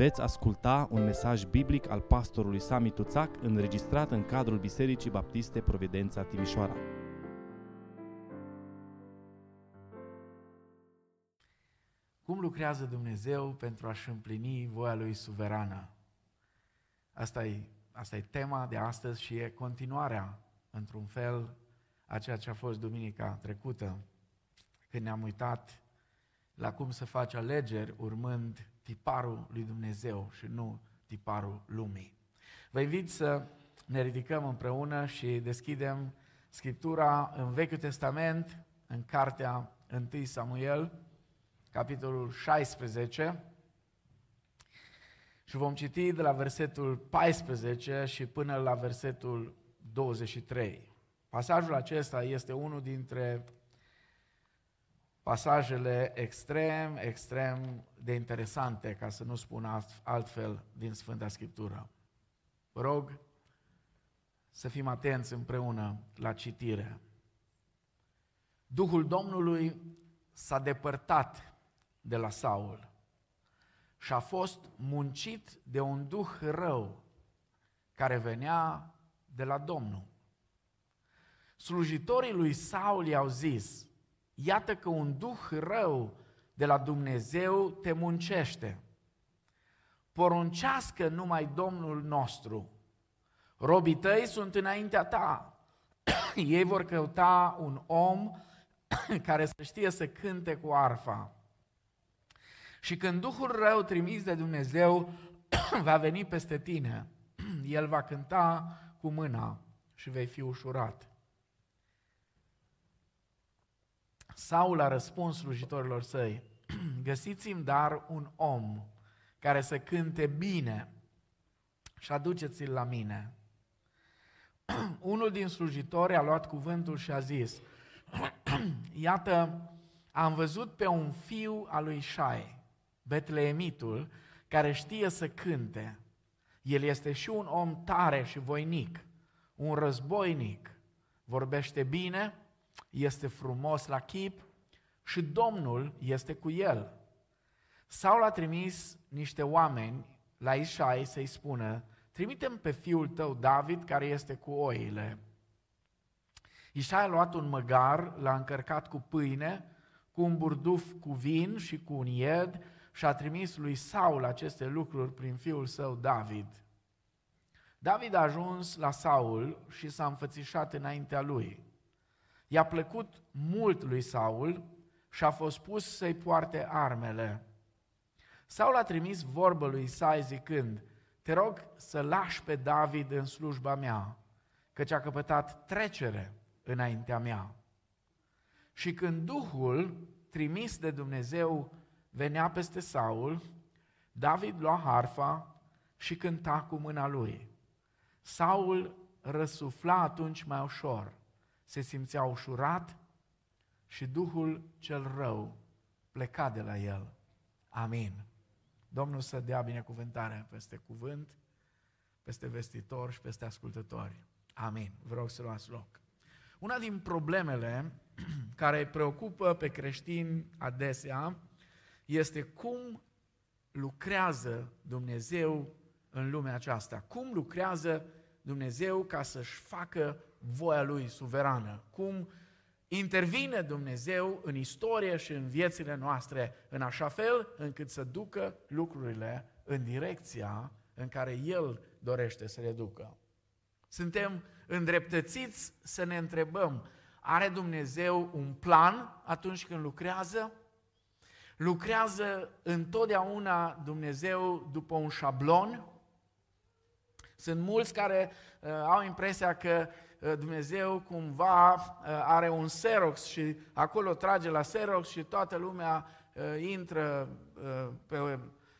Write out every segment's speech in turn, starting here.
Veți asculta un mesaj biblic al pastorului Sami Tuțac înregistrat în cadrul Bisericii Baptiste Providența Timișoara. Cum lucrează Dumnezeu pentru a-și împlini voia Lui suverană? Asta e, asta e tema de astăzi și e continuarea, într-un fel, a ceea ce a fost duminica trecută, când ne-am uitat la cum să faci alegeri urmând tiparul lui Dumnezeu și nu tiparul lumii. Vă invit să ne ridicăm împreună și deschidem Scriptura în Vechiul Testament, în cartea 1 Samuel, capitolul 16, și vom citi de la versetul 14 și până la versetul 23. Pasajul acesta este unul dintre pasajele extrem, extrem de interesante, ca să nu spun altfel, din Sfânta Scriptură. Vă rog să fim atenți împreună la citire. Duhul Domnului s-a depărtat de la Saul și a fost muncit de un duh rău care venea de la Domnul. Slujitorii lui Saul i-au zis, iată că un duh rău de la Dumnezeu te muncește. Poruncească numai Domnul nostru. Robii tăi sunt înaintea ta. Ei vor căuta un om care să știe să cânte cu arfa. Și când Duhul rău trimis de Dumnezeu va veni peste tine, el va cânta cu mâna și vei fi ușurat. Saul a răspuns slujitorilor săi, găsiți-mi dar un om care să cânte bine și aduceți-l la mine. Unul din slujitori a luat cuvântul și a zis, iată, am văzut pe un fiu al lui Shai, Betleemitul, care știe să cânte. El este și un om tare și voinic, un războinic, vorbește bine, este frumos la chip și Domnul este cu el. Saul a trimis niște oameni la Isai să-i spună, trimitem pe fiul tău David care este cu oile. Isai a luat un măgar, l-a încărcat cu pâine, cu un burduf cu vin și cu un ied și a trimis lui Saul aceste lucruri prin fiul său David. David a ajuns la Saul și s-a înfățișat înaintea lui. I-a plăcut mult lui Saul și a fost pus să-i poarte armele. Saul a trimis vorbă lui Isai zicând, te rog să lași pe David în slujba mea, căci a căpătat trecere înaintea mea. Și când Duhul trimis de Dumnezeu venea peste Saul, David lua harfa și cânta cu mâna lui. Saul răsufla atunci mai ușor, se simțea ușurat și Duhul cel rău pleca de la el. Amin. Domnul să dea binecuvântare peste cuvânt, peste vestitori și peste ascultători. Amin. Vă rog să luați loc. Una din problemele care îi preocupă pe creștini adesea este cum lucrează Dumnezeu în lumea aceasta. Cum lucrează Dumnezeu ca să-și facă voia Lui suverană. Cum intervine Dumnezeu în istorie și în viețile noastre în așa fel încât să ducă lucrurile în direcția în care El dorește să le ducă. Suntem îndreptățiți să ne întrebăm, are Dumnezeu un plan atunci când lucrează? Lucrează întotdeauna Dumnezeu după un șablon? Sunt mulți care uh, au impresia că uh, Dumnezeu cumva uh, are un Xerox și acolo trage la Xerox și toată lumea uh, intră uh, pe,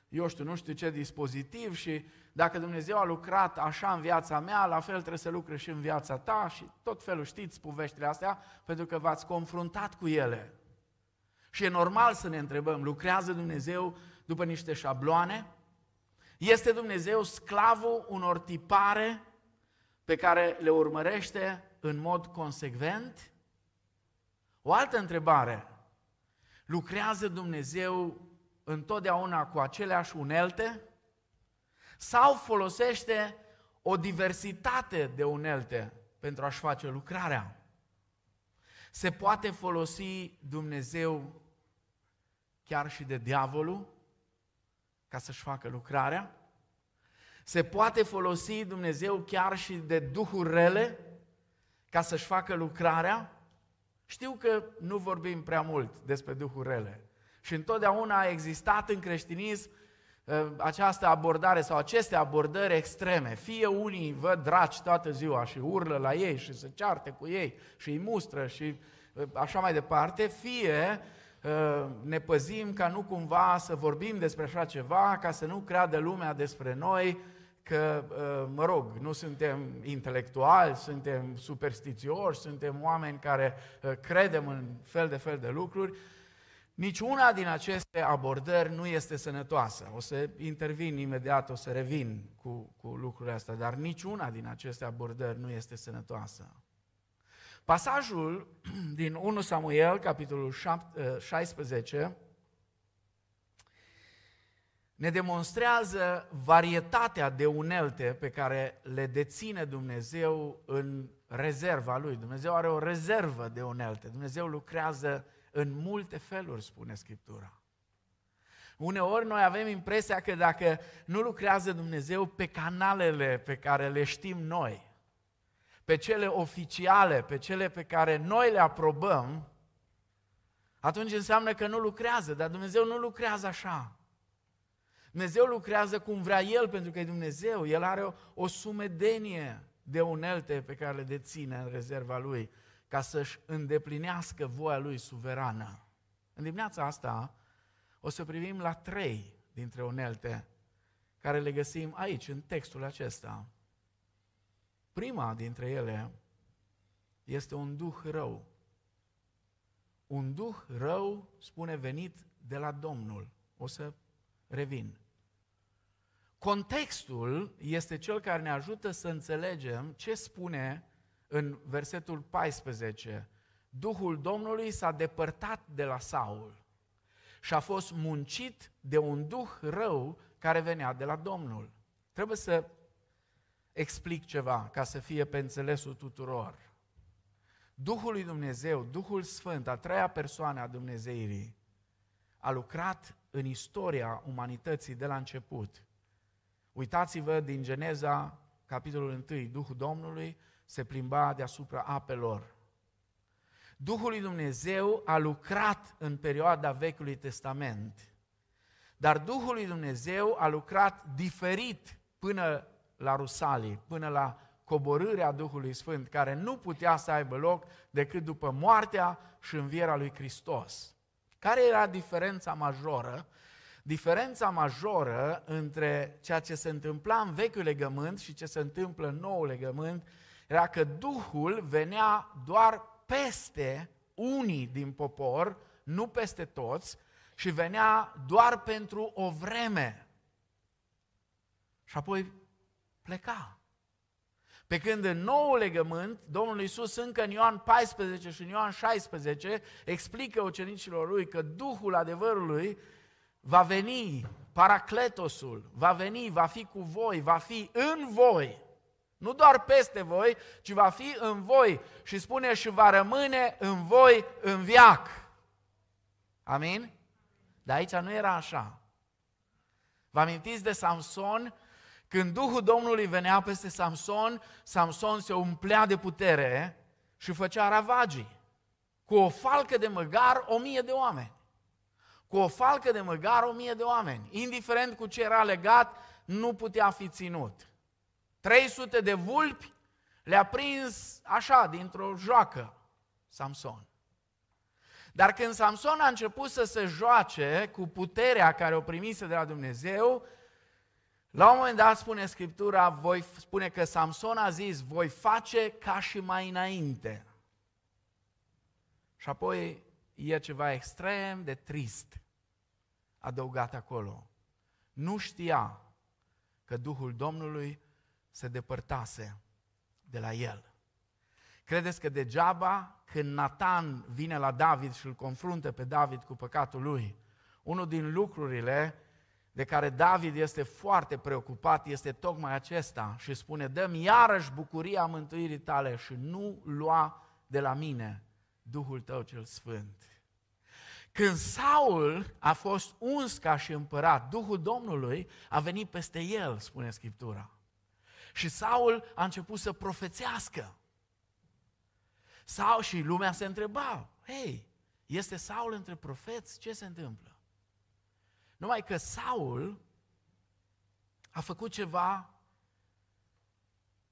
eu știu, nu știu ce dispozitiv și dacă Dumnezeu a lucrat așa în viața mea, la fel trebuie să lucre și în viața ta și tot felul știți poveștile astea, pentru că v-ați confruntat cu ele. Și e normal să ne întrebăm, lucrează Dumnezeu după niște șabloane? Este Dumnezeu sclavul unor tipare pe care le urmărește în mod consecvent? O altă întrebare. Lucrează Dumnezeu întotdeauna cu aceleași unelte? Sau folosește o diversitate de unelte pentru a-și face lucrarea. Se poate folosi Dumnezeu chiar și de diavolul ca să-și facă lucrarea? Se poate folosi Dumnezeu chiar și de duhuri rele ca să-și facă lucrarea? Știu că nu vorbim prea mult despre duhuri rele. Și întotdeauna a existat în creștinism ă, această abordare sau aceste abordări extreme. Fie unii văd draci toată ziua și urlă la ei și se ceartă cu ei și îi mustră și ă, așa mai departe, fie ă, ne păzim ca nu cumva să vorbim despre așa ceva, ca să nu creadă lumea despre noi că, mă rog, nu suntem intelectuali, suntem superstițioși, suntem oameni care credem în fel de fel de lucruri. Niciuna din aceste abordări nu este sănătoasă. O să intervin imediat, o să revin cu, cu lucrurile astea, dar niciuna din aceste abordări nu este sănătoasă. Pasajul din 1 Samuel, capitolul 16, ne demonstrează varietatea de unelte pe care le deține Dumnezeu în rezerva lui. Dumnezeu are o rezervă de unelte. Dumnezeu lucrează în multe feluri, spune Scriptura. Uneori noi avem impresia că dacă nu lucrează Dumnezeu pe canalele pe care le știm noi, pe cele oficiale, pe cele pe care noi le aprobăm, atunci înseamnă că nu lucrează, dar Dumnezeu nu lucrează așa. Dumnezeu lucrează cum vrea El, pentru că e Dumnezeu. El are o, o sumedenie de unelte pe care le deține în rezerva Lui ca să-și îndeplinească voia lui suverană. În dimineața asta o să privim la trei dintre unelte care le găsim aici, în textul acesta. Prima dintre ele este un duh rău. Un duh rău, spune, venit de la Domnul. O să revin. Contextul este cel care ne ajută să înțelegem ce spune în versetul 14, Duhul Domnului s-a depărtat de la Saul și a fost muncit de un duh rău care venea de la Domnul. Trebuie să explic ceva ca să fie pe înțelesul tuturor. Duhul lui Dumnezeu, Duhul Sfânt, a treia persoană a Dumnezeirii, a lucrat în istoria umanității de la început. Uitați-vă din Geneza, capitolul 1, Duhul Domnului se plimba deasupra apelor. Duhul lui Dumnezeu a lucrat în perioada Vechiului Testament, dar Duhul lui Dumnezeu a lucrat diferit până la Rusalii, până la coborârea Duhului Sfânt, care nu putea să aibă loc decât după moartea și învierea lui Hristos. Care era diferența majoră? Diferența majoră între ceea ce se întâmpla în Vechiul Legământ și ce se întâmplă în Noul Legământ era că Duhul venea doar peste unii din popor, nu peste toți, și venea doar pentru o vreme. Și apoi pleca. Pe când în nou legământ, Domnul Iisus încă în Ioan 14 și în Ioan 16 explică ucenicilor lui că Duhul adevărului va veni, Paracletosul, va veni, va fi cu voi, va fi în voi nu doar peste voi, ci va fi în voi și spune și va rămâne în voi în viac. Amin? Dar aici nu era așa. Vă amintiți de Samson? Când Duhul Domnului venea peste Samson, Samson se umplea de putere și făcea ravagii. Cu o falcă de măgar, o mie de oameni. Cu o falcă de măgar, o mie de oameni. Indiferent cu ce era legat, nu putea fi ținut. 300 de vulpi le-a prins așa, dintr-o joacă, Samson. Dar când Samson a început să se joace cu puterea care o primise de la Dumnezeu, la un moment dat spune Scriptura, voi, spune că Samson a zis, voi face ca și mai înainte. Și apoi e ceva extrem de trist adăugat acolo. Nu știa că Duhul Domnului se depărtase de la el. Credeți că degeaba când Nathan vine la David și îl confruntă pe David cu păcatul lui, unul din lucrurile de care David este foarte preocupat este tocmai acesta și spune, dăm iarăși bucuria mântuirii tale și nu lua de la mine Duhul tău cel Sfânt. Când Saul a fost uns ca și împărat, Duhul Domnului a venit peste el, spune Scriptura. Și Saul a început să profețească. Sau și lumea se întreba, hei, este Saul între profeți? Ce se întâmplă? Numai că Saul a făcut ceva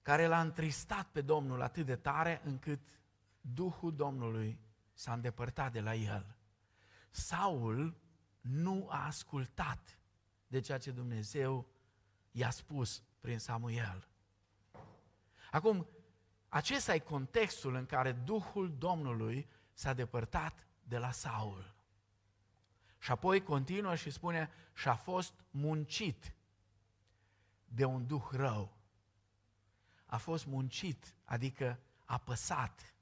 care l-a întristat pe Domnul atât de tare încât Duhul Domnului s-a îndepărtat de la el. Saul nu a ascultat de ceea ce Dumnezeu i-a spus prin Samuel. Acum, acesta e contextul în care Duhul Domnului s-a depărtat de la Saul. Și apoi continuă și spune, și a fost muncit de un duh rău. A fost muncit, adică apăsat.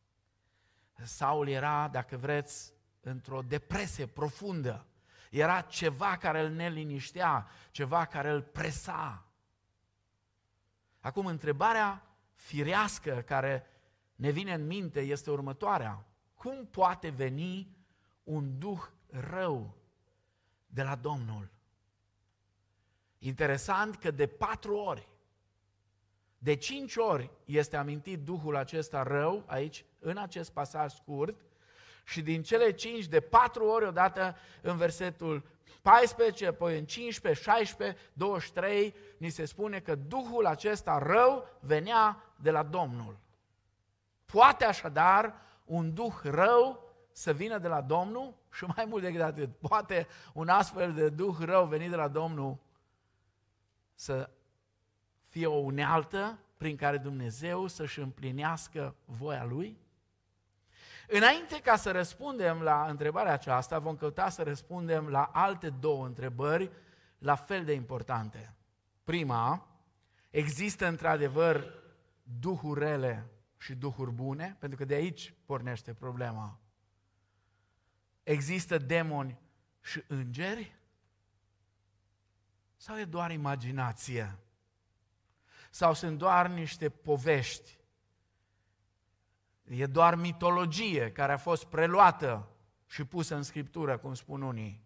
Saul era, dacă vreți, într-o depresie profundă. Era ceva care îl neliniștea, ceva care îl presa. Acum, întrebarea firească care ne vine în minte este următoarea. Cum poate veni un duh rău de la Domnul? Interesant că de patru ori, de cinci ori este amintit Duhul acesta rău aici, în acest pasaj scurt, și din cele cinci, de patru ori odată în versetul 14, apoi în 15, 16, 23, ni se spune că Duhul acesta rău venea de la Domnul. Poate așadar un Duh rău să vină de la Domnul și mai mult decât atât, poate un astfel de Duh rău venit de la Domnul să fie o unealtă prin care Dumnezeu să-și împlinească voia Lui? Înainte ca să răspundem la întrebarea aceasta, vom căuta să răspundem la alte două întrebări la fel de importante. Prima, există într-adevăr duhuri rele și duhuri bune? Pentru că de aici pornește problema. Există demoni și îngeri? Sau e doar imaginație? Sau sunt doar niște povești E doar mitologie care a fost preluată și pusă în scriptură, cum spun unii.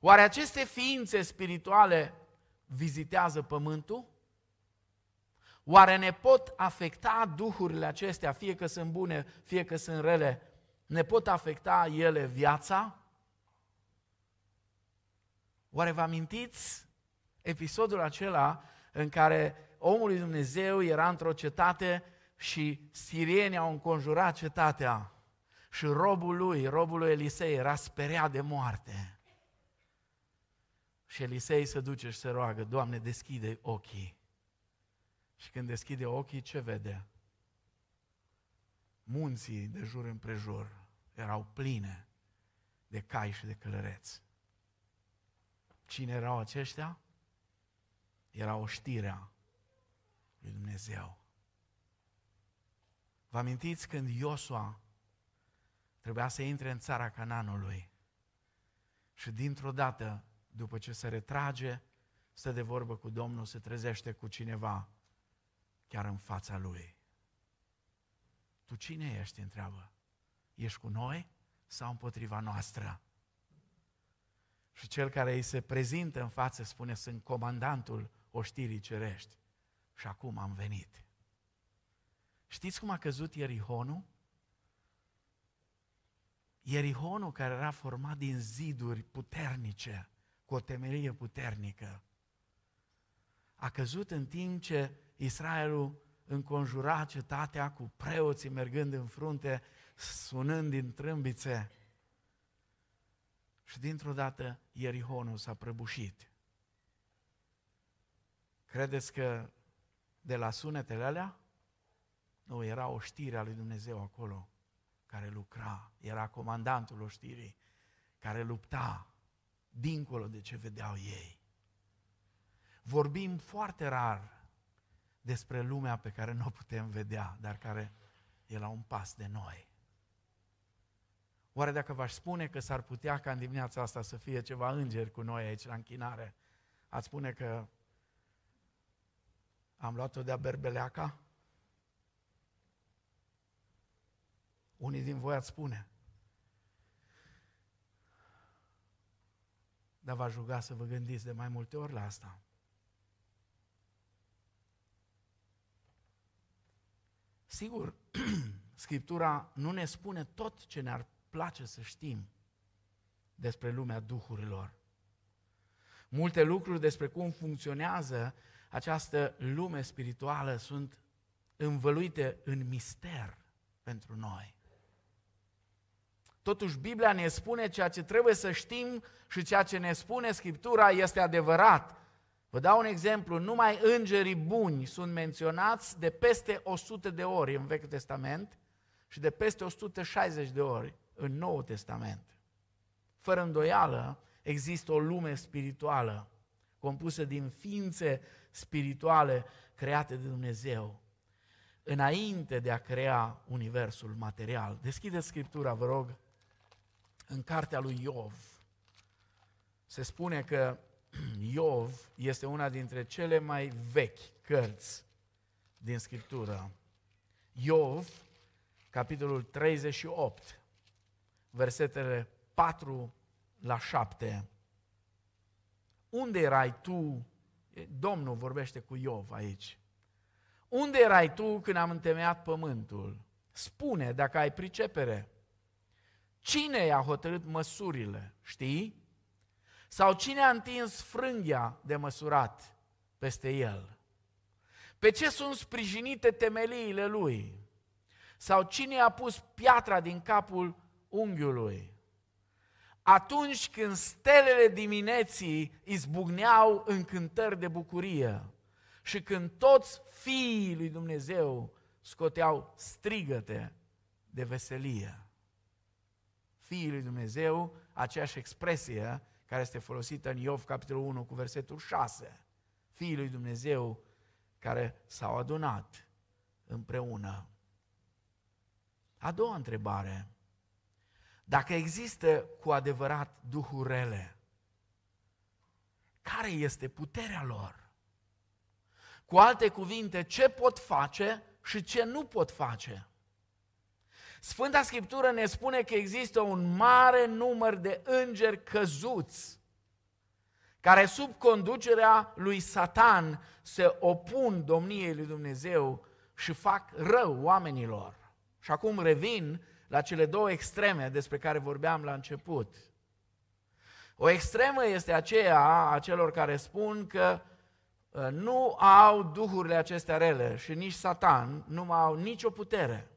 Oare aceste ființe spirituale vizitează pământul? Oare ne pot afecta duhurile acestea, fie că sunt bune, fie că sunt rele, ne pot afecta ele viața? Oare vă amintiți episodul acela în care omul lui Dumnezeu era într-o cetate și sirienii au înconjurat cetatea și robul lui, robul lui Elisei, era speriat de moarte. Și Elisei se duce și se roagă, Doamne, deschide ochii. Și când deschide ochii, ce vede? Munții de jur împrejur erau pline de cai și de călăreți. Cine erau aceștia? Era oștirea lui Dumnezeu. Vă amintiți când Iosua trebuia să intre în țara Cananului și dintr-o dată, după ce se retrage, stă de vorbă cu Domnul, se trezește cu cineva chiar în fața lui. Tu cine ești? întreabă. Ești cu noi sau împotriva noastră? Și cel care îi se prezintă în față spune, sunt comandantul oștirii cerești și acum am venit. Știți cum a căzut Ierihonul? Ierihonul care era format din ziduri puternice, cu o temelie puternică, a căzut în timp ce Israelul înconjura cetatea cu preoții mergând în frunte, sunând din trâmbițe. Și dintr-o dată Ierihonul s-a prăbușit. Credeți că de la sunetele alea nu, era o știre a lui Dumnezeu acolo care lucra, era comandantul oștirii care lupta dincolo de ce vedeau ei. Vorbim foarte rar despre lumea pe care nu o putem vedea, dar care e la un pas de noi. Oare dacă v-aș spune că s-ar putea ca în dimineața asta să fie ceva îngeri cu noi aici la închinare, ați spune că am luat-o de-a berbeleaca? Unii din voi ați spune. Dar v-aș ruga să vă gândiți de mai multe ori la asta. Sigur, Scriptura nu ne spune tot ce ne-ar place să știm despre lumea duhurilor. Multe lucruri despre cum funcționează această lume spirituală sunt învăluite în mister pentru noi. Totuși, Biblia ne spune ceea ce trebuie să știm și ceea ce ne spune Scriptura este adevărat. Vă dau un exemplu, numai îngerii buni sunt menționați de peste 100 de ori în Vechiul Testament și de peste 160 de ori în Noul Testament. Fără îndoială, există o lume spirituală compusă din ființe spirituale create de Dumnezeu înainte de a crea universul material. Deschideți Scriptura, vă rog, în cartea lui Iov. Se spune că Iov este una dintre cele mai vechi cărți din Scriptură. Iov, capitolul 38, versetele 4 la 7. Unde erai tu? Domnul vorbește cu Iov aici. Unde erai tu când am întemeiat pământul? Spune dacă ai pricepere. Cine i-a hotărât măsurile? Știi? Sau cine a întins frânghia de măsurat peste el? Pe ce sunt sprijinite temeliile lui? Sau cine a pus piatra din capul unghiului? Atunci când stelele dimineții izbucneau în cântări de bucurie și când toți fiii lui Dumnezeu scoteau strigăte de veselie. Fiii lui Dumnezeu, aceeași expresie care este folosită în Iov, capitolul 1, cu versetul 6. Fiii lui Dumnezeu care s-au adunat împreună. A doua întrebare. Dacă există cu adevărat duhuri rele, care este puterea lor? Cu alte cuvinte, ce pot face și ce nu pot face? Sfânta Scriptură ne spune că există un mare număr de îngeri căzuți care sub conducerea lui Satan se opun domniei lui Dumnezeu și fac rău oamenilor. Și acum revin la cele două extreme despre care vorbeam la început. O extremă este aceea a celor care spun că uh, nu au duhurile acestea rele și nici Satan nu au nicio putere.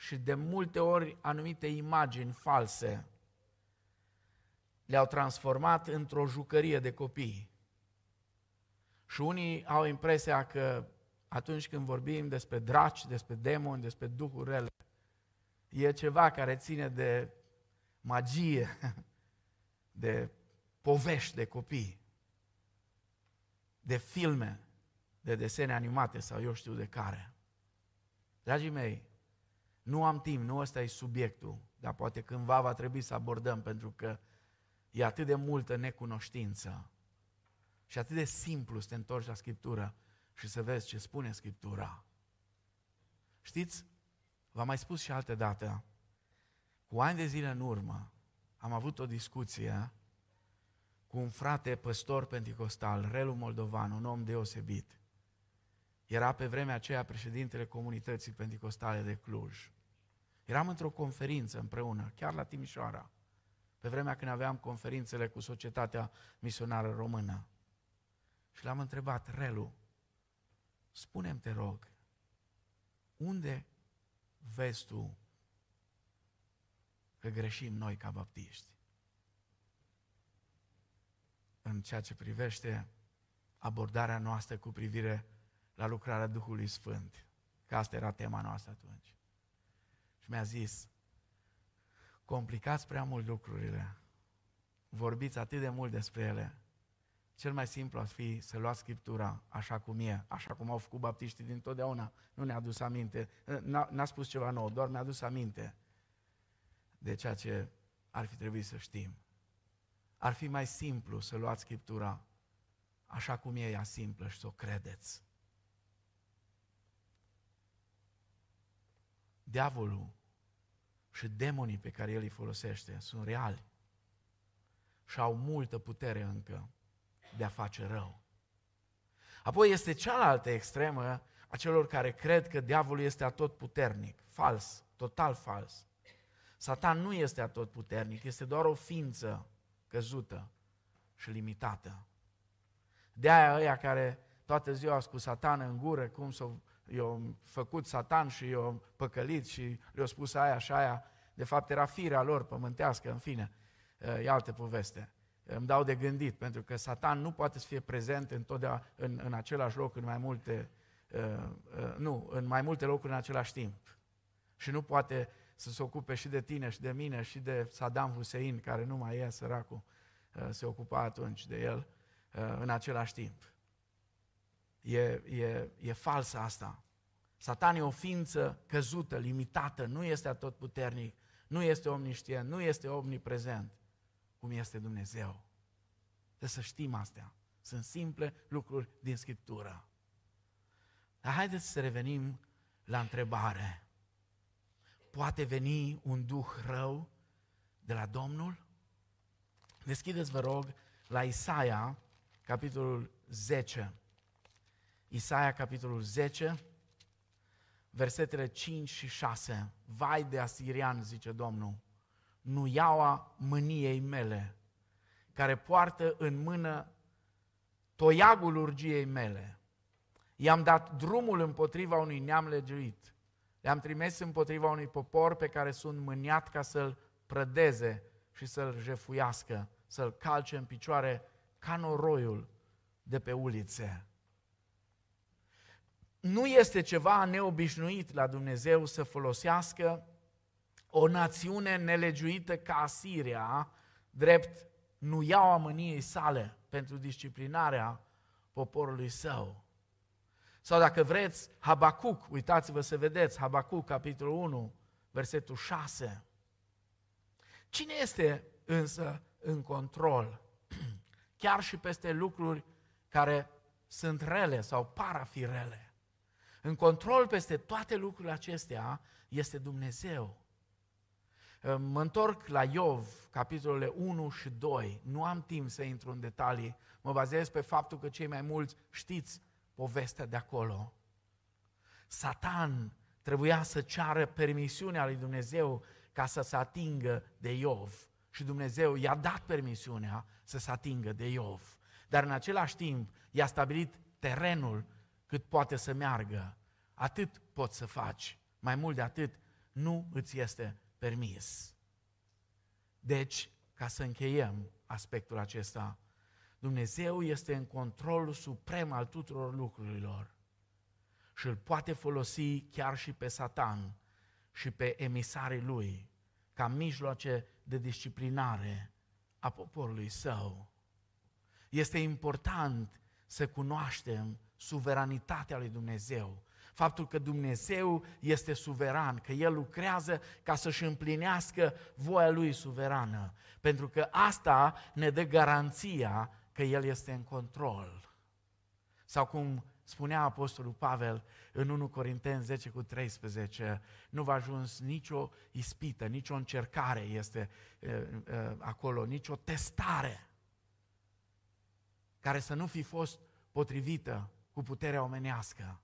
Și de multe ori anumite imagini false le-au transformat într-o jucărie de copii. Și unii au impresia că atunci când vorbim despre draci, despre demoni, despre duhuri rele, e ceva care ține de magie, de povești de copii, de filme, de desene animate sau eu știu de care. Dragii mei, nu am timp, nu ăsta e subiectul, dar poate cândva va trebui să abordăm, pentru că e atât de multă necunoștință și atât de simplu să te întorci la Scriptură și să vezi ce spune Scriptura. Știți, v-am mai spus și altă dată, cu ani de zile în urmă am avut o discuție cu un frate păstor penticostal, Relu Moldovan, un om deosebit. Era pe vremea aceea președintele comunității penticostale de Cluj. Eram într-o conferință împreună, chiar la Timișoara, pe vremea când aveam conferințele cu Societatea Misionară Română. Și l-am întrebat, Relu, spune te rog, unde vezi tu că greșim noi ca baptiști? În ceea ce privește abordarea noastră cu privire la lucrarea Duhului Sfânt. Că asta era tema noastră atunci. Și mi-a zis, complicați prea mult lucrurile, vorbiți atât de mult despre ele, cel mai simplu ar fi să luați Scriptura așa cum e, așa cum au făcut baptiștii din totdeauna. Nu ne-a adus aminte, n-a, n-a spus ceva nou, doar mi-a adus aminte de ceea ce ar fi trebuit să știm. Ar fi mai simplu să luați Scriptura așa cum e ea simplă și să o credeți. Diavolul și demonii pe care el îi folosește sunt reali și au multă putere încă de a face rău. Apoi este cealaltă extremă a celor care cred că diavolul este atot puternic. Fals, total fals. Satan nu este atot puternic, este doar o ființă căzută și limitată. De aia ăia care toată ziua cu satan în gură, cum s-au i-au făcut satan și i-au păcălit și le-au spus aia și aia, de fapt era firea lor pământească, în fine, e altă poveste îmi dau de gândit, pentru că Satan nu poate să fie prezent întotdeauna în, în același loc, în mai multe, uh, uh, nu, în mai multe locuri în același timp. Și nu poate să se ocupe și de tine și de mine și de Saddam Hussein, care nu mai e săracul, uh, se ocupa atunci de el, uh, în același timp. E, e, e falsă asta. Satan e o ființă căzută, limitată, nu este atotputernic, nu este omniștient, nu este omniprezent cum este Dumnezeu. Trebuie să știm astea. Sunt simple lucruri din Scriptură. Dar haideți să revenim la întrebare. Poate veni un duh rău de la Domnul? Deschideți, vă rog, la Isaia, capitolul 10. Isaia, capitolul 10, versetele 5 și 6. Vai de asirian, zice Domnul, nuiaua mâniei mele, care poartă în mână toiagul urgiei mele. I-am dat drumul împotriva unui neam legiuit. Le-am trimis împotriva unui popor pe care sunt mâniat ca să-l prădeze și să-l jefuiască, să-l calce în picioare ca noroiul de pe ulițe. Nu este ceva neobișnuit la Dumnezeu să folosească o națiune nelegiuită ca Asiria, drept nu iau mâniei sale pentru disciplinarea poporului său. Sau dacă vreți, Habacuc, uitați-vă să vedeți, Habacuc, capitolul 1, versetul 6. Cine este însă în control? Chiar și peste lucruri care sunt rele sau par a fi rele. În control peste toate lucrurile acestea este Dumnezeu. Mă întorc la Iov, capitolele 1 și 2. Nu am timp să intru în detalii. Mă bazez pe faptul că cei mai mulți știți povestea de acolo. Satan trebuia să ceară permisiunea lui Dumnezeu ca să se atingă de Iov. Și Dumnezeu i-a dat permisiunea să se atingă de Iov. Dar în același timp i-a stabilit terenul cât poate să meargă. Atât poți să faci. Mai mult de atât, nu îți este permis. Deci, ca să încheiem aspectul acesta, Dumnezeu este în controlul suprem al tuturor lucrurilor și îl poate folosi chiar și pe Satan și pe emisarii lui ca mijloace de disciplinare a poporului său. Este important să cunoaștem suveranitatea lui Dumnezeu faptul că Dumnezeu este suveran, că El lucrează ca să-și împlinească voia Lui suverană. Pentru că asta ne dă garanția că El este în control. Sau cum spunea Apostolul Pavel în 1 Corinteni 10 cu 13, nu va ajuns nicio ispită, nicio încercare este uh, uh, acolo, nicio testare care să nu fi fost potrivită cu puterea omenească.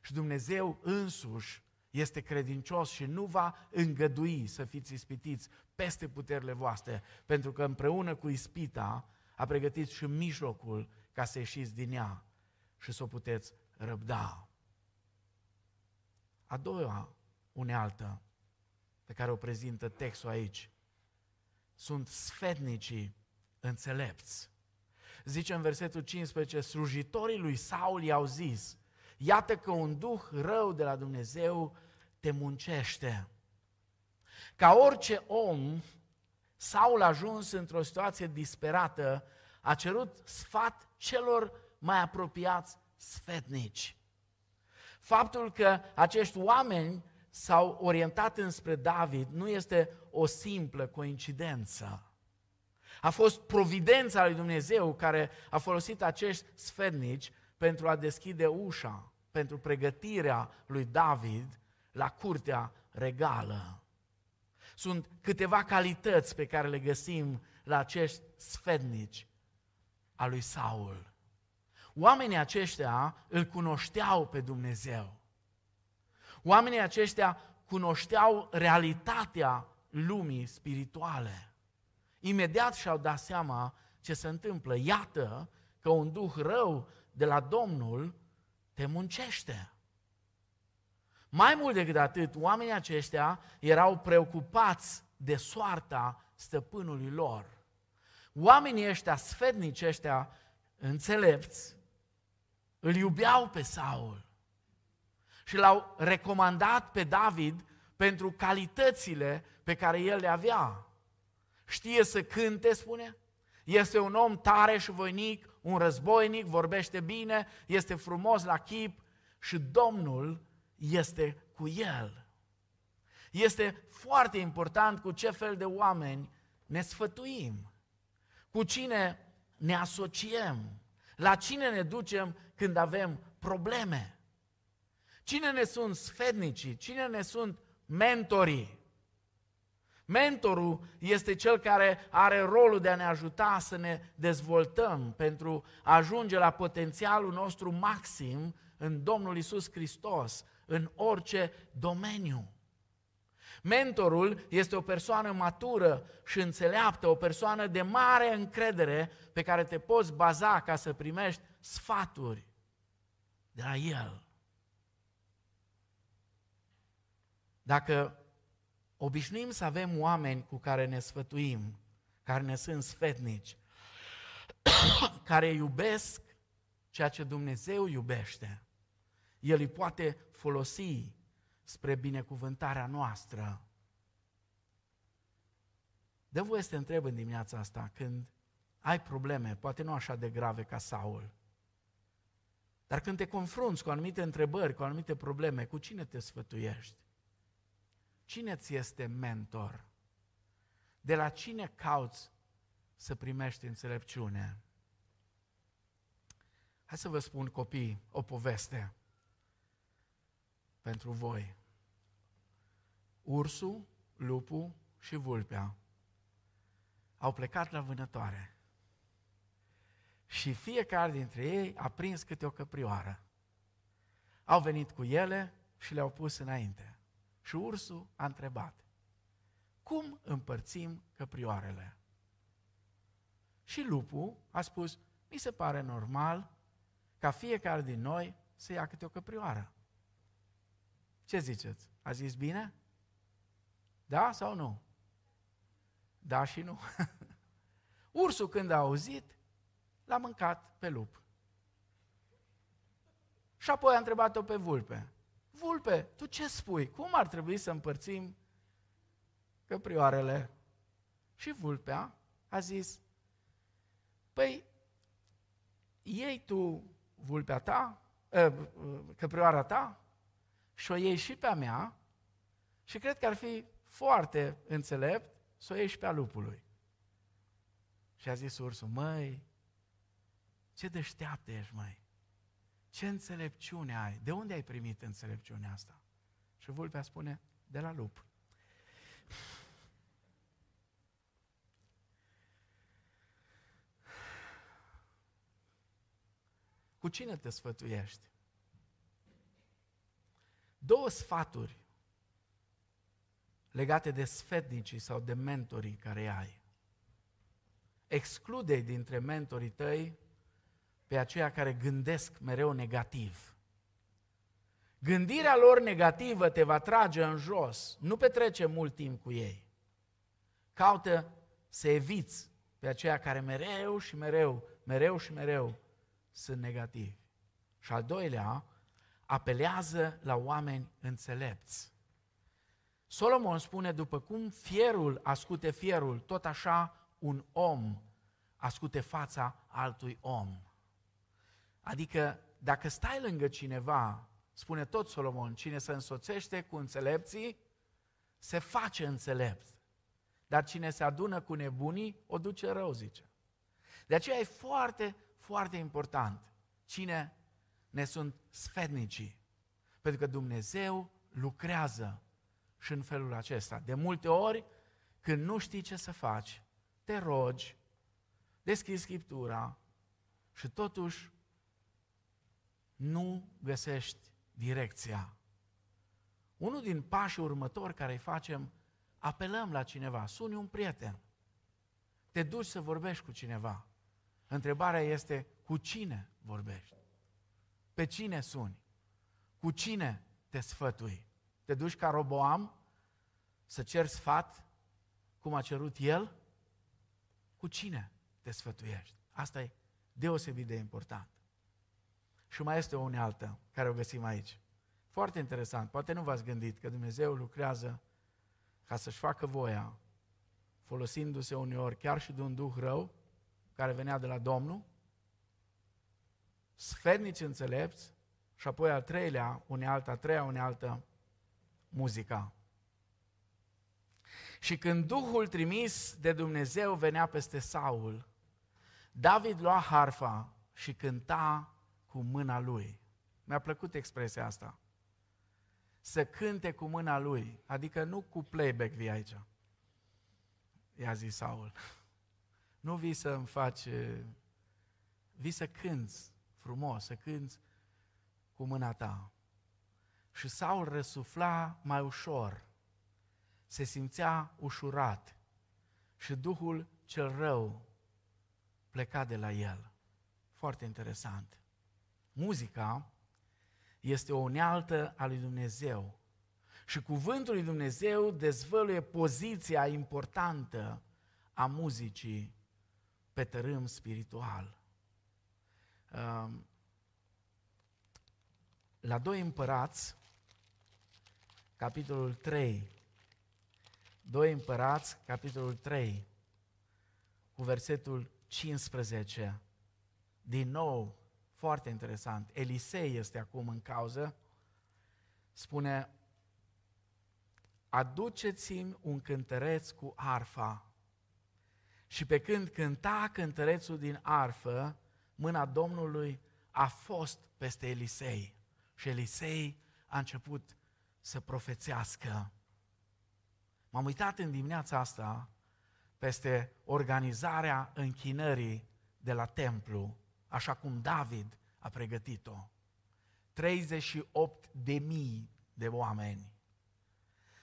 Și Dumnezeu însuși este credincios și nu va îngădui să fiți ispitiți peste puterile voastre, pentru că împreună cu ispita a pregătit și mijlocul ca să ieșiți din ea și să o puteți răbda. A doua unealtă pe care o prezintă textul aici sunt sfetnicii înțelepți. Zice în versetul 15, slujitorii lui Saul i-au zis, Iată că un duh rău de la Dumnezeu te muncește. Ca orice om, Saul a ajuns într-o situație disperată, a cerut sfat celor mai apropiați sfetnici. Faptul că acești oameni s-au orientat înspre David nu este o simplă coincidență. A fost providența lui Dumnezeu care a folosit acești sfetnici pentru a deschide ușa, pentru pregătirea lui David la curtea regală. Sunt câteva calități pe care le găsim la acești sfetnici a lui Saul. Oamenii aceștia îl cunoșteau pe Dumnezeu. Oamenii aceștia cunoșteau realitatea lumii spirituale. Imediat și-au dat seama ce se întâmplă. Iată că un duh rău de la Domnul te muncește. Mai mult decât atât, oamenii aceștia erau preocupați de soarta stăpânului lor. Oamenii ăștia, sfetnici ăștia, înțelepți, îl iubeau pe Saul și l-au recomandat pe David pentru calitățile pe care el le avea. Știe să cânte, spune, este un om tare și voinic, un războinic, vorbește bine, este frumos la chip și Domnul este cu el. Este foarte important cu ce fel de oameni ne sfătuim, cu cine ne asociem, la cine ne ducem când avem probleme. Cine ne sunt sfednicii, cine ne sunt mentorii. Mentorul este cel care are rolul de a ne ajuta să ne dezvoltăm pentru a ajunge la potențialul nostru maxim în Domnul Isus Hristos, în orice domeniu. Mentorul este o persoană matură și înțeleaptă, o persoană de mare încredere pe care te poți baza ca să primești sfaturi de la el. Dacă obișnuim să avem oameni cu care ne sfătuim, care ne sunt sfetnici, care iubesc ceea ce Dumnezeu iubește, El îi poate folosi spre binecuvântarea noastră. Dă voie să te întreb în dimineața asta, când ai probleme, poate nu așa de grave ca Saul, dar când te confrunți cu anumite întrebări, cu anumite probleme, cu cine te sfătuiești? Cine ți este mentor? De la cine cauți să primești înțelepciune? Hai să vă spun, copii, o poveste pentru voi. Ursul, lupul și vulpea au plecat la vânătoare. Și fiecare dintre ei a prins câte o căprioară. Au venit cu ele și le-au pus înainte. Și ursul a întrebat, cum împărțim căprioarele? Și lupul a spus, mi se pare normal ca fiecare din noi să ia câte o căprioară. Ce ziceți? A zis bine? Da sau nu? Da și nu. Ursul când a auzit, l-a mâncat pe lup. Și apoi a întrebat-o pe vulpe. Vulpe, tu ce spui? Cum ar trebui să împărțim căprioarele? Și vulpea a zis, păi, iei tu vulpea ta, ă, căprioara ta și o iei și pe a mea și cred că ar fi foarte înțelept să o iei și pe a lupului. Și a zis ursul, măi, ce deșteaptă ești, măi. Ce înțelepciune ai? De unde ai primit înțelepciunea asta? Și vulpea spune, de la lup. Cu cine te sfătuiești? Două sfaturi legate de sfetnicii sau de mentorii care ai. Exclude dintre mentorii tăi pe aceia care gândesc mereu negativ. Gândirea lor negativă te va trage în jos, nu petrece mult timp cu ei. Caută să eviți pe aceia care mereu și mereu, mereu și mereu sunt negativi. Și al doilea, apelează la oameni înțelepți. Solomon spune, după cum fierul ascute fierul, tot așa un om ascute fața altui om. Adică dacă stai lângă cineva, spune tot Solomon, cine se însoțește cu înțelepții, se face înțelept. Dar cine se adună cu nebunii, o duce rău, zice. De aceea e foarte, foarte important cine ne sunt sfednicii. Pentru că Dumnezeu lucrează și în felul acesta. De multe ori, când nu știi ce să faci, te rogi, deschizi Scriptura și totuși nu găsești direcția. Unul din pașii următori care îi facem, apelăm la cineva, suni un prieten, te duci să vorbești cu cineva. Întrebarea este, cu cine vorbești? Pe cine suni? Cu cine te sfătui? Te duci ca Roboam să ceri sfat cum a cerut el? Cu cine te sfătuiești? Asta e deosebit de important. Și mai este o unealtă care o găsim aici. Foarte interesant. Poate nu v-ați gândit că Dumnezeu lucrează ca să-și facă voia, folosindu-se uneori chiar și de un duh rău care venea de la Domnul, sfednici înțelepți și apoi al treilea, unealtă, a treia unealtă, muzica. Și când Duhul trimis de Dumnezeu venea peste Saul, David lua harfa și cânta cu mâna lui. Mi-a plăcut expresia asta. Să cânte cu mâna lui, adică nu cu playback vii aici. I-a zis Saul. Nu vii să îmi faci, vii să cânți frumos, să cânți cu mâna ta. Și Saul răsufla mai ușor, se simțea ușurat și Duhul cel rău pleca de la el. Foarte interesant. Muzica este o unealtă a lui Dumnezeu și cuvântul lui Dumnezeu dezvăluie poziția importantă a muzicii pe tărâm spiritual. Um, la doi împărați, capitolul 3, doi împărați, capitolul 3, cu versetul 15, din nou, foarte interesant, Elisei este acum în cauză, spune, aduceți-mi un cântăreț cu arfa. Și pe când cânta cântărețul din arfă, mâna Domnului a fost peste Elisei. Și Elisei a început să profețească. M-am uitat în dimineața asta peste organizarea închinării de la templu, așa cum David a pregătit-o. 38 de mii de oameni,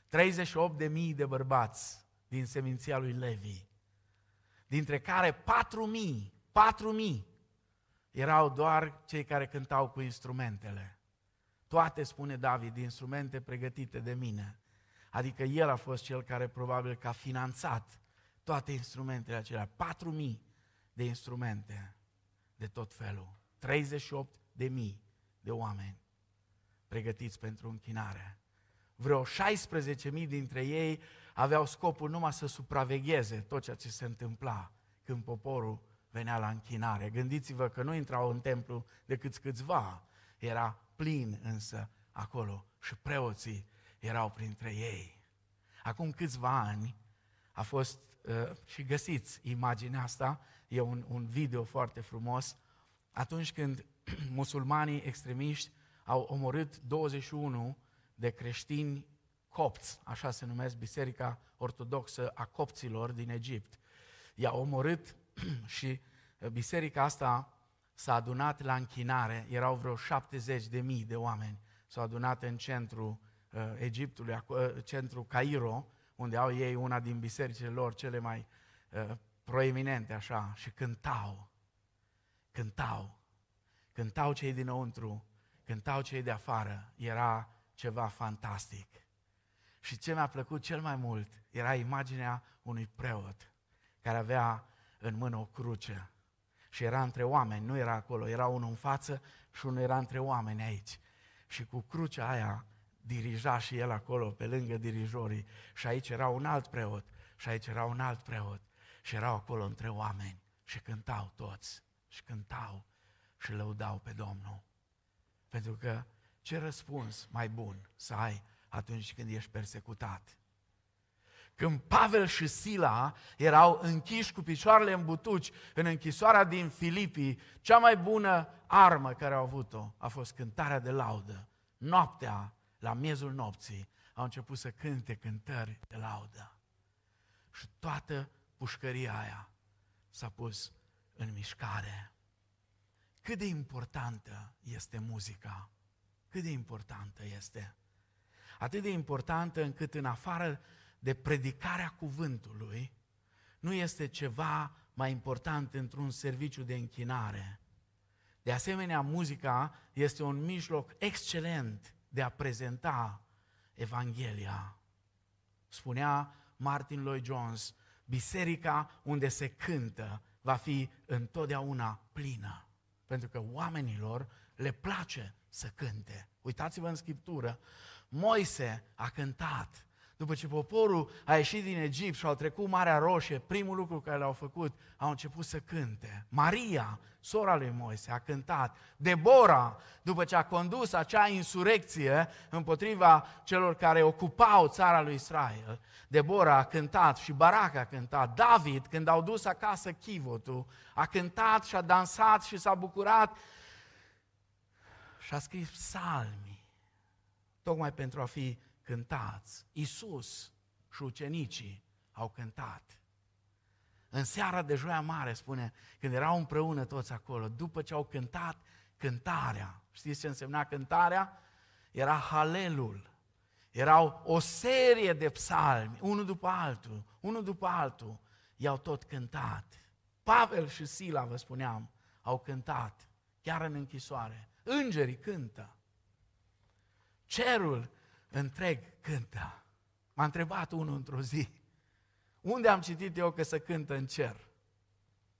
38 de mii de bărbați din seminția lui Levi, dintre care 4 mii, 4 mii erau doar cei care cântau cu instrumentele. Toate, spune David, instrumente pregătite de mine. Adică el a fost cel care probabil că a finanțat toate instrumentele acelea. 4.000 de instrumente de tot felul. 38 de mii de oameni pregătiți pentru închinare. Vreo 16.000 dintre ei aveau scopul numai să supravegheze tot ceea ce se întâmpla când poporul venea la închinare. Gândiți-vă că nu intrau în templu decât câțiva, era plin însă acolo și preoții erau printre ei. Acum câțiva ani a fost uh, și găsiți imaginea asta, e un, un video foarte frumos, atunci când musulmanii extremiști au omorât 21 de creștini copți, așa se numesc Biserica Ortodoxă a Copților din Egipt. I-au omorât și biserica asta s-a adunat la închinare, erau vreo 70 de mii de oameni, s-au adunat în centrul uh, Egiptului, uh, centrul Cairo, unde au ei una din bisericile lor cele mai uh, proeminente, așa, și cântau, cântau, cântau cei dinăuntru, cântau cei de afară, era ceva fantastic. Și ce mi-a plăcut cel mai mult era imaginea unui preot care avea în mână o cruce și era între oameni, nu era acolo, era unul în față și unul era între oameni aici. Și cu crucea aia dirija și el acolo, pe lângă dirijorii. Și aici era un alt preot, și aici era un alt preot. Și erau acolo între oameni Și cântau toți, și cântau și lăudau pe Domnul. Pentru că ce răspuns mai bun să ai atunci când ești persecutat? Când Pavel și Sila erau închiși cu picioarele în butuci în închisoarea din Filipii, cea mai bună armă care au avut-o a fost cântarea de laudă. Noaptea, la miezul nopții, au început să cânte cântări de laudă. Și toată pușcăria aia s-a pus în mișcare. Cât de importantă este muzica? Cât de importantă este? Atât de importantă încât în afară de predicarea cuvântului, nu este ceva mai important într-un serviciu de închinare. De asemenea, muzica este un mijloc excelent de a prezenta Evanghelia. Spunea Martin Lloyd Jones, biserica unde se cântă va fi întotdeauna plină. Pentru că oamenilor le place să cânte. Uitați-vă în Scriptură, Moise a cântat după ce poporul a ieșit din Egipt și au trecut Marea Roșie, primul lucru care l-au făcut, au început să cânte. Maria, sora lui Moise, a cântat. Debora, după ce a condus acea insurecție împotriva celor care ocupau țara lui Israel, Debora a cântat și Barac a cântat. David, când au dus acasă chivotul, a cântat și a dansat și s-a bucurat și a scris psalmi, tocmai pentru a fi cântați. Isus și șucenicii au cântat. În seara de joia mare, spune, când erau împreună toți acolo, după ce au cântat cântarea, știți ce însemna cântarea? Era halelul. Erau o serie de psalmi, unul după altul, unul după altul, i-au tot cântat. Pavel și Sila, vă spuneam, au cântat, chiar în închisoare. Îngerii cântă. Cerul întreg cântă. M-a întrebat unul într-o zi, unde am citit eu că să cântă în cer?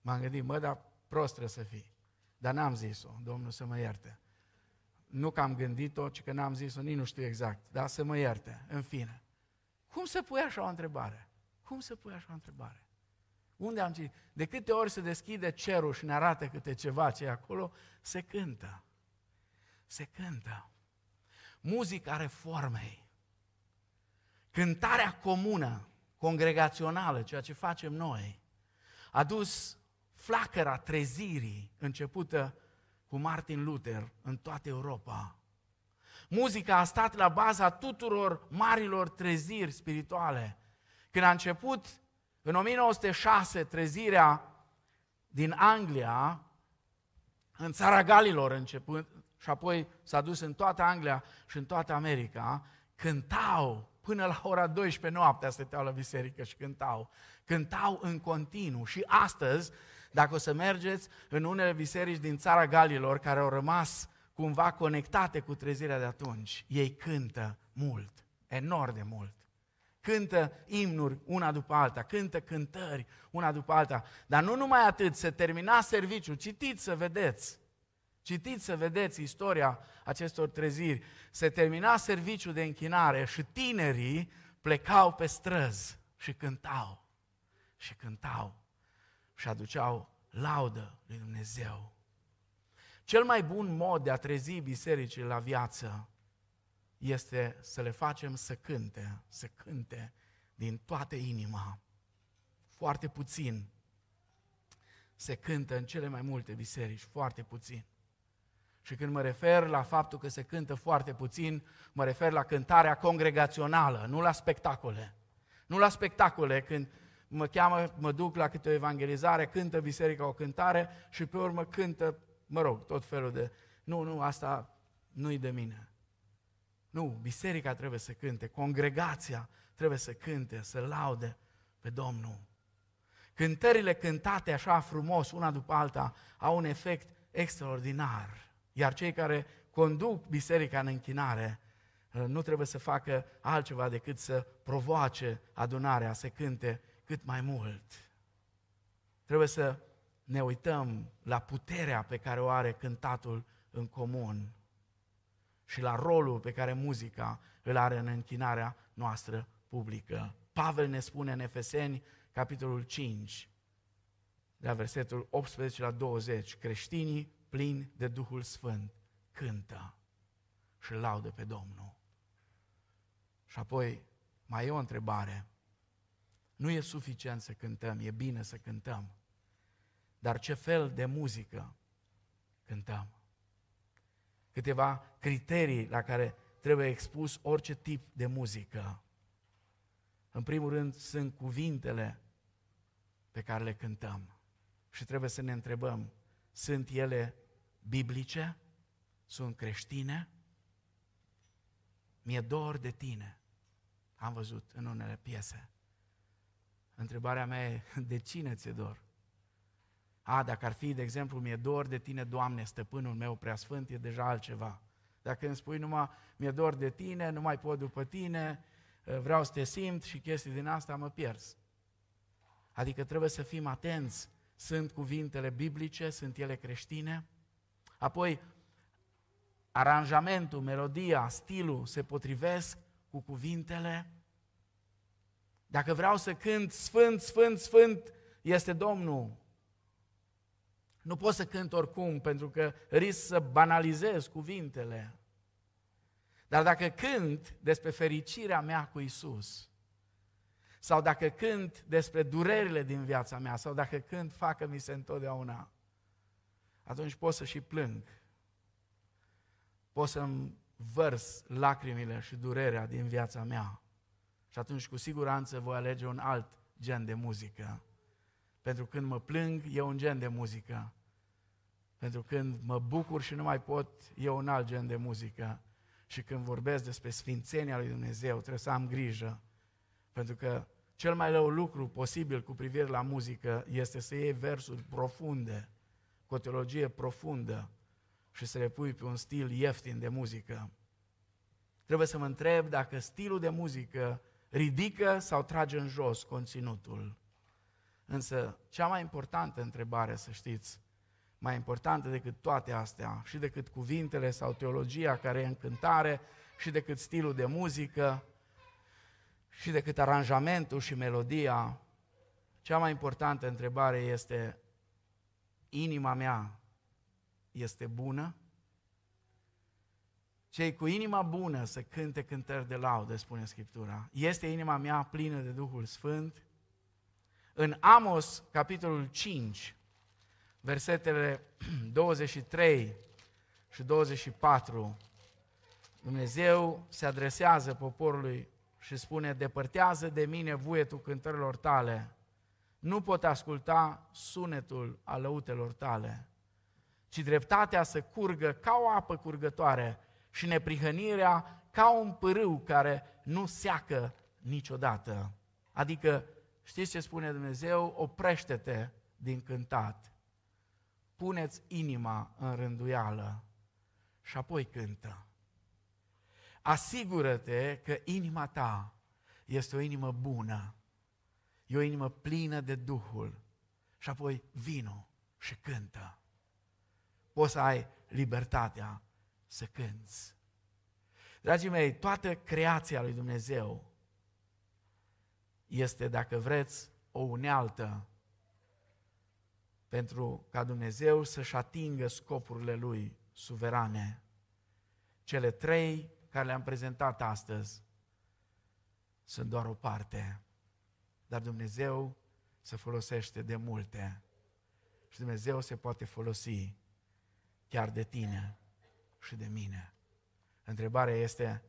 M-am gândit, mă, dar prost trebuie să fii. Dar n-am zis-o, Domnul să mă ierte. Nu că am gândit-o, ci că n-am zis-o, nici nu știu exact, dar să mă ierte, în fine. Cum să pui așa o întrebare? Cum să pui așa o întrebare? Unde am citit? De câte ori se deschide cerul și ne arată câte ceva ce e acolo, se cântă. Se cântă muzica reformei, cântarea comună, congregațională, ceea ce facem noi, a dus flacăra trezirii începută cu Martin Luther în toată Europa. Muzica a stat la baza tuturor marilor treziri spirituale. Când a început în 1906 trezirea din Anglia, în țara Galilor începând, și apoi s-a dus în toată Anglia și în toată America, cântau până la ora 12 noaptea stăteau la biserică și cântau. Cântau în continuu și astăzi, dacă o să mergeți în unele biserici din țara Galilor care au rămas cumva conectate cu trezirea de atunci, ei cântă mult, enorm de mult. Cântă imnuri una după alta, cântă cântări una după alta. Dar nu numai atât, se termina serviciul, citiți să vedeți. Citiți să vedeți istoria acestor treziri. Se termina serviciul de închinare și tinerii plecau pe străzi și cântau. Și cântau și aduceau laudă lui Dumnezeu. Cel mai bun mod de a trezi bisericii la viață este să le facem să cânte, să cânte din toată inima. Foarte puțin se cântă în cele mai multe biserici, foarte puțin. Și când mă refer la faptul că se cântă foarte puțin, mă refer la cântarea congregațională, nu la spectacole. Nu la spectacole, când mă cheamă, mă duc la câte o evangelizare, cântă biserica o cântare și pe urmă cântă, mă rog, tot felul de... Nu, nu, asta nu-i de mine. Nu, biserica trebuie să cânte, congregația trebuie să cânte, să laude pe Domnul. Cântările cântate așa frumos, una după alta, au un efect extraordinar. Iar cei care conduc biserica în închinare uh, nu trebuie să facă altceva decât să provoace adunarea, să cânte cât mai mult. Trebuie să ne uităm la puterea pe care o are cântatul în comun și la rolul pe care muzica îl are în închinarea noastră publică. Pavel ne spune în Efeseni, capitolul 5, la versetul 18 la 20, creștinii plini de Duhul Sfânt cântă și laudă pe Domnul. Și apoi mai e o întrebare. Nu e suficient să cântăm, e bine să cântăm. Dar ce fel de muzică cântăm? Câteva criterii la care trebuie expus orice tip de muzică. În primul rând sunt cuvintele pe care le cântăm. Și trebuie să ne întrebăm, sunt ele biblice? Sunt creștine? Mi-e dor de tine. Am văzut în unele piese. Întrebarea mea e, de cine ți-e dor? A, dacă ar fi, de exemplu, mi-e dor de tine, Doamne, stăpânul meu preasfânt, e deja altceva. Dacă îmi spui numai, mi-e dor de tine, nu mai pot după tine, vreau să te simt și chestii din asta, mă pierd. Adică trebuie să fim atenți. Sunt cuvintele biblice, sunt ele creștine? Apoi, aranjamentul, melodia, stilul se potrivesc cu cuvintele? Dacă vreau să cânt Sfânt, Sfânt, Sfânt, este Domnul. Nu pot să cânt oricum, pentru că risc să banalizez cuvintele. Dar dacă cânt despre fericirea mea cu Isus, sau dacă cânt despre durerile din viața mea, sau dacă cânt facă-mi se întotdeauna, atunci pot să și plâng. Pot să-mi vărs lacrimile și durerea din viața mea. Și atunci cu siguranță voi alege un alt gen de muzică. Pentru când mă plâng, e un gen de muzică. Pentru când mă bucur și nu mai pot, e un alt gen de muzică. Și când vorbesc despre sfințenia lui Dumnezeu, trebuie să am grijă. Pentru că cel mai rău lucru posibil cu privire la muzică este să iei versuri profunde, cu o teologie profundă și să le pui pe un stil ieftin de muzică. Trebuie să mă întreb dacă stilul de muzică ridică sau trage în jos conținutul. Însă, cea mai importantă întrebare, să știți, mai importantă decât toate astea, și decât cuvintele sau teologia care e în cântare, și decât stilul de muzică, și decât aranjamentul și melodia, cea mai importantă întrebare este, inima mea este bună? Cei cu inima bună să cânte cântări de laudă, spune Scriptura. Este inima mea plină de Duhul Sfânt? În Amos, capitolul 5, versetele 23 și 24, Dumnezeu se adresează poporului și spune, depărtează de mine vuietul cântărilor tale, nu pot asculta sunetul alăutelor tale, ci dreptatea să curgă ca o apă curgătoare și neprihănirea ca un pârâu care nu seacă niciodată. Adică, știți ce spune Dumnezeu? Oprește-te din cântat. Puneți inima în rânduială și apoi cântă. Asigură-te că inima ta este o inimă bună, e o inimă plină de Duhul și apoi vino și cântă. Poți să ai libertatea să cânți. Dragii mei, toată creația lui Dumnezeu este, dacă vreți, o unealtă pentru ca Dumnezeu să-și atingă scopurile Lui suverane. Cele trei care le-am prezentat astăzi sunt doar o parte, dar Dumnezeu se folosește de multe și Dumnezeu se poate folosi chiar de tine și de mine. Întrebarea este,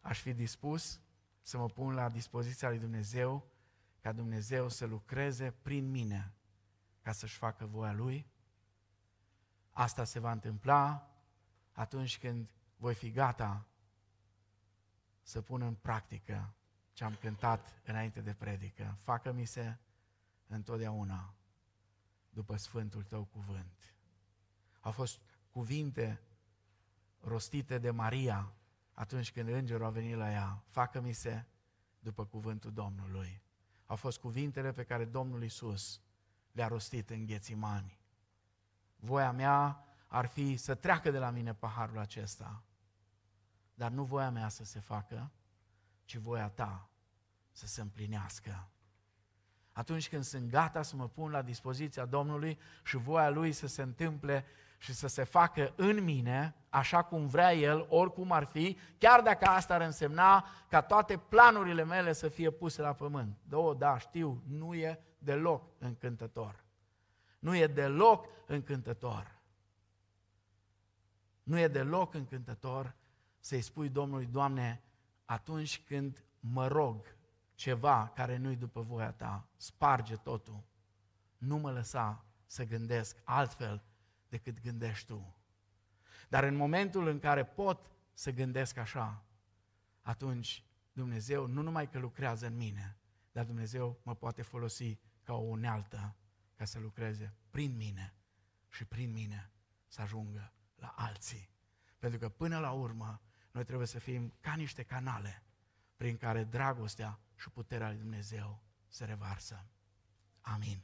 aș fi dispus să mă pun la dispoziția lui Dumnezeu ca Dumnezeu să lucreze prin mine ca să-și facă voia Lui? Asta se va întâmpla atunci când voi fi gata să pun în practică ce am cântat înainte de predică. Facă-mi se întotdeauna după Sfântul Tău cuvânt. Au fost cuvinte rostite de Maria atunci când îngerul a venit la ea. Facă-mi se după cuvântul Domnului. Au fost cuvintele pe care Domnul Isus le-a rostit în ghețimani. Voia mea ar fi să treacă de la mine paharul acesta, dar nu voia mea să se facă, ci voia ta să se împlinească. atunci când sunt gata să mă pun la dispoziția Domnului și voia Lui să se întâmple și să se facă în mine, așa cum vrea El, oricum ar fi, chiar dacă asta ar însemna ca toate planurile mele să fie puse la pământ. Da, da, știu, nu e deloc încântător. Nu e deloc încântător. Nu e deloc încântător să-i spui Domnului, Doamne, atunci când mă rog ceva care nu-i după voia ta, sparge totul. Nu mă lăsa să gândesc altfel decât gândești tu. Dar în momentul în care pot să gândesc așa, atunci Dumnezeu nu numai că lucrează în mine, dar Dumnezeu mă poate folosi ca o unealtă ca să lucreze prin mine și prin mine să ajungă la alții. Pentru că până la urmă noi trebuie să fim ca niște canale prin care dragostea și puterea lui Dumnezeu se revarsă. Amin.